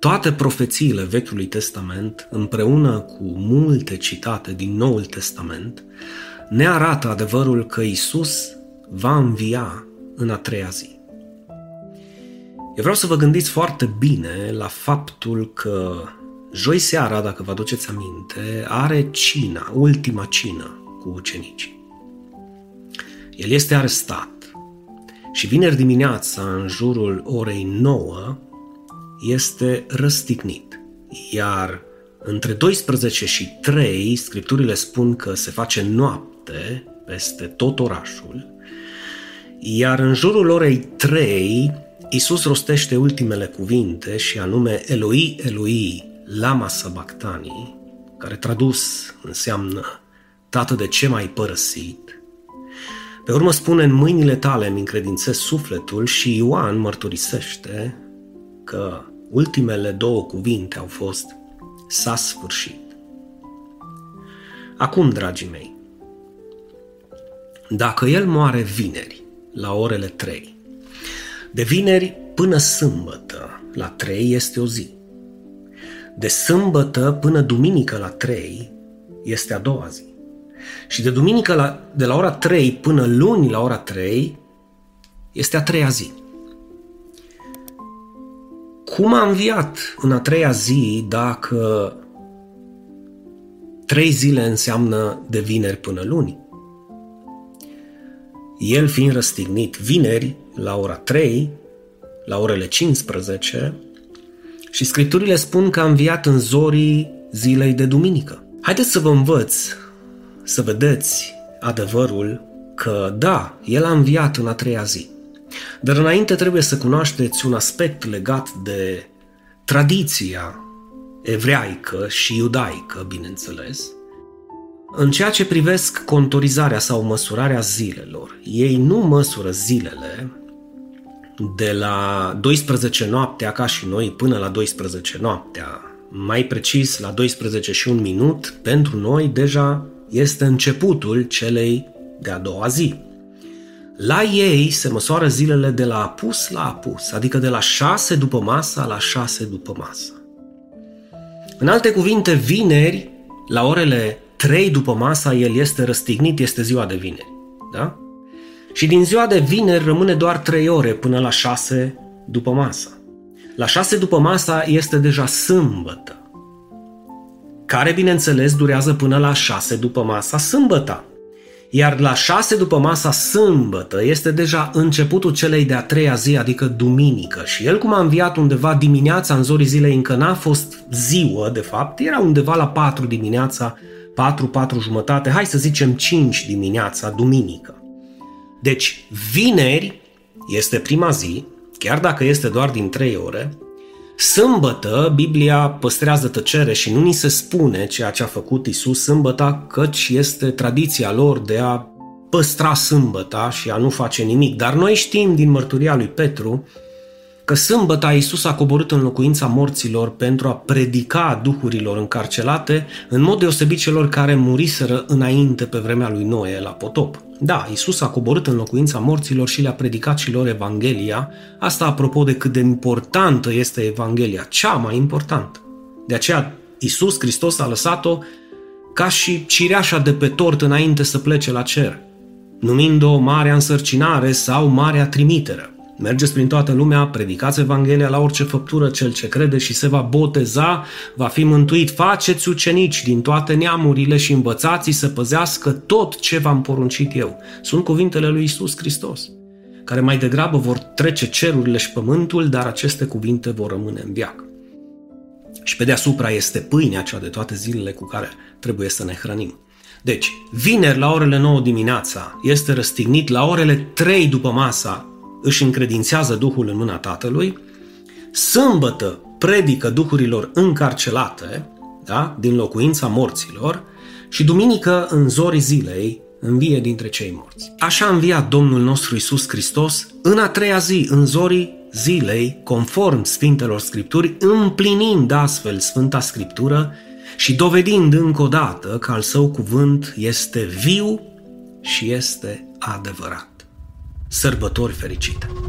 toate profețiile Vechiului Testament, împreună cu multe citate din Noul Testament, ne arată adevărul că Isus va învia în a treia zi. Eu vreau să vă gândiți foarte bine la faptul că joi seara, dacă vă aduceți aminte, are cina, ultima cină cu ucenicii. El este arestat și vineri dimineața, în jurul orei 9, este răstignit. Iar între 12 și 3, scripturile spun că se face noapte peste tot orașul, iar în jurul orei 3, Isus rostește ultimele cuvinte și anume Eloi, Eloi, lama sabactani, care tradus înseamnă Tată, de ce m-ai părăsit? Pe urmă spune, în mâinile tale îmi încredințez sufletul și Ioan mărturisește că ultimele două cuvinte au fost s-a sfârșit. Acum, dragii mei, dacă el moare vineri, la orele 3, de vineri până sâmbătă, la 3 este o zi. De sâmbătă până duminică la 3 este a doua zi. Și de duminică la, de la ora 3 până luni la ora 3 este a treia zi. Cum a înviat în a treia zi dacă trei zile înseamnă de vineri până luni? El fiind răstignit vineri la ora 3, la orele 15, și scripturile spun că a înviat în zorii zilei de duminică. Haideți să vă învăț să vedeți adevărul că da, el a înviat în a treia zi. Dar înainte trebuie să cunoașteți un aspect legat de tradiția evreică și iudaică, bineînțeles, în ceea ce privesc contorizarea sau măsurarea zilelor. Ei nu măsură zilele de la 12 noaptea ca și noi până la 12 noaptea. Mai precis, la 12 și un minut, pentru noi deja este începutul celei de-a doua zi. La ei se măsoară zilele de la apus la apus, adică de la 6 după masa la 6 după masa. În alte cuvinte, vineri, la orele 3 după masa, el este răstignit, este ziua de vineri. Da? Și din ziua de vineri rămâne doar 3 ore până la 6 după masa. La 6 după masa este deja sâmbătă care, bineînțeles, durează până la 6 după masa sâmbătă. Iar la 6 după masa sâmbătă este deja începutul celei de-a treia zi, adică duminică. Și el cum a înviat undeva dimineața în zorii zilei, încă n-a fost ziua, de fapt, era undeva la 4 dimineața, 4, 4 jumătate, hai să zicem 5 dimineața, duminică. Deci, vineri este prima zi, chiar dacă este doar din 3 ore, Sâmbătă, Biblia păstrează tăcere și nu ni se spune ceea ce a făcut Isus sâmbăta, căci este tradiția lor de a păstra sâmbăta și a nu face nimic. Dar noi știm din mărturia lui Petru că sâmbăta Iisus a coborât în locuința morților pentru a predica duhurilor încarcelate, în mod deosebit celor care muriseră înainte pe vremea lui Noe la potop. Da, Iisus a coborât în locuința morților și le-a predicat și lor Evanghelia, asta apropo de cât de importantă este Evanghelia, cea mai importantă. De aceea Iisus Hristos a lăsat-o ca și cireașa de pe tort înainte să plece la cer, numind-o marea însărcinare sau marea trimitere. Mergeți prin toată lumea, predicați Evanghelia la orice făptură, cel ce crede și se va boteza, va fi mântuit. Faceți ucenici din toate neamurile și învățați să păzească tot ce v-am poruncit eu. Sunt cuvintele lui Isus Hristos, care mai degrabă vor trece cerurile și pământul, dar aceste cuvinte vor rămâne în viață. Și pe deasupra este pâinea cea de toate zilele cu care trebuie să ne hrănim. Deci, vineri la orele 9 dimineața este răstignit, la orele 3 după masa își încredințează Duhul în mâna Tatălui, sâmbătă predică duhurilor încarcelate, da, din locuința morților, și duminică, în zorii zilei, învie dintre cei morți. Așa a înviat Domnul nostru Isus Hristos în a treia zi, în zorii zilei, conform Sfintelor Scripturi, împlinind astfel Sfânta Scriptură și dovedind încă o dată că al său cuvânt este viu și este adevărat. Sărbători fericite!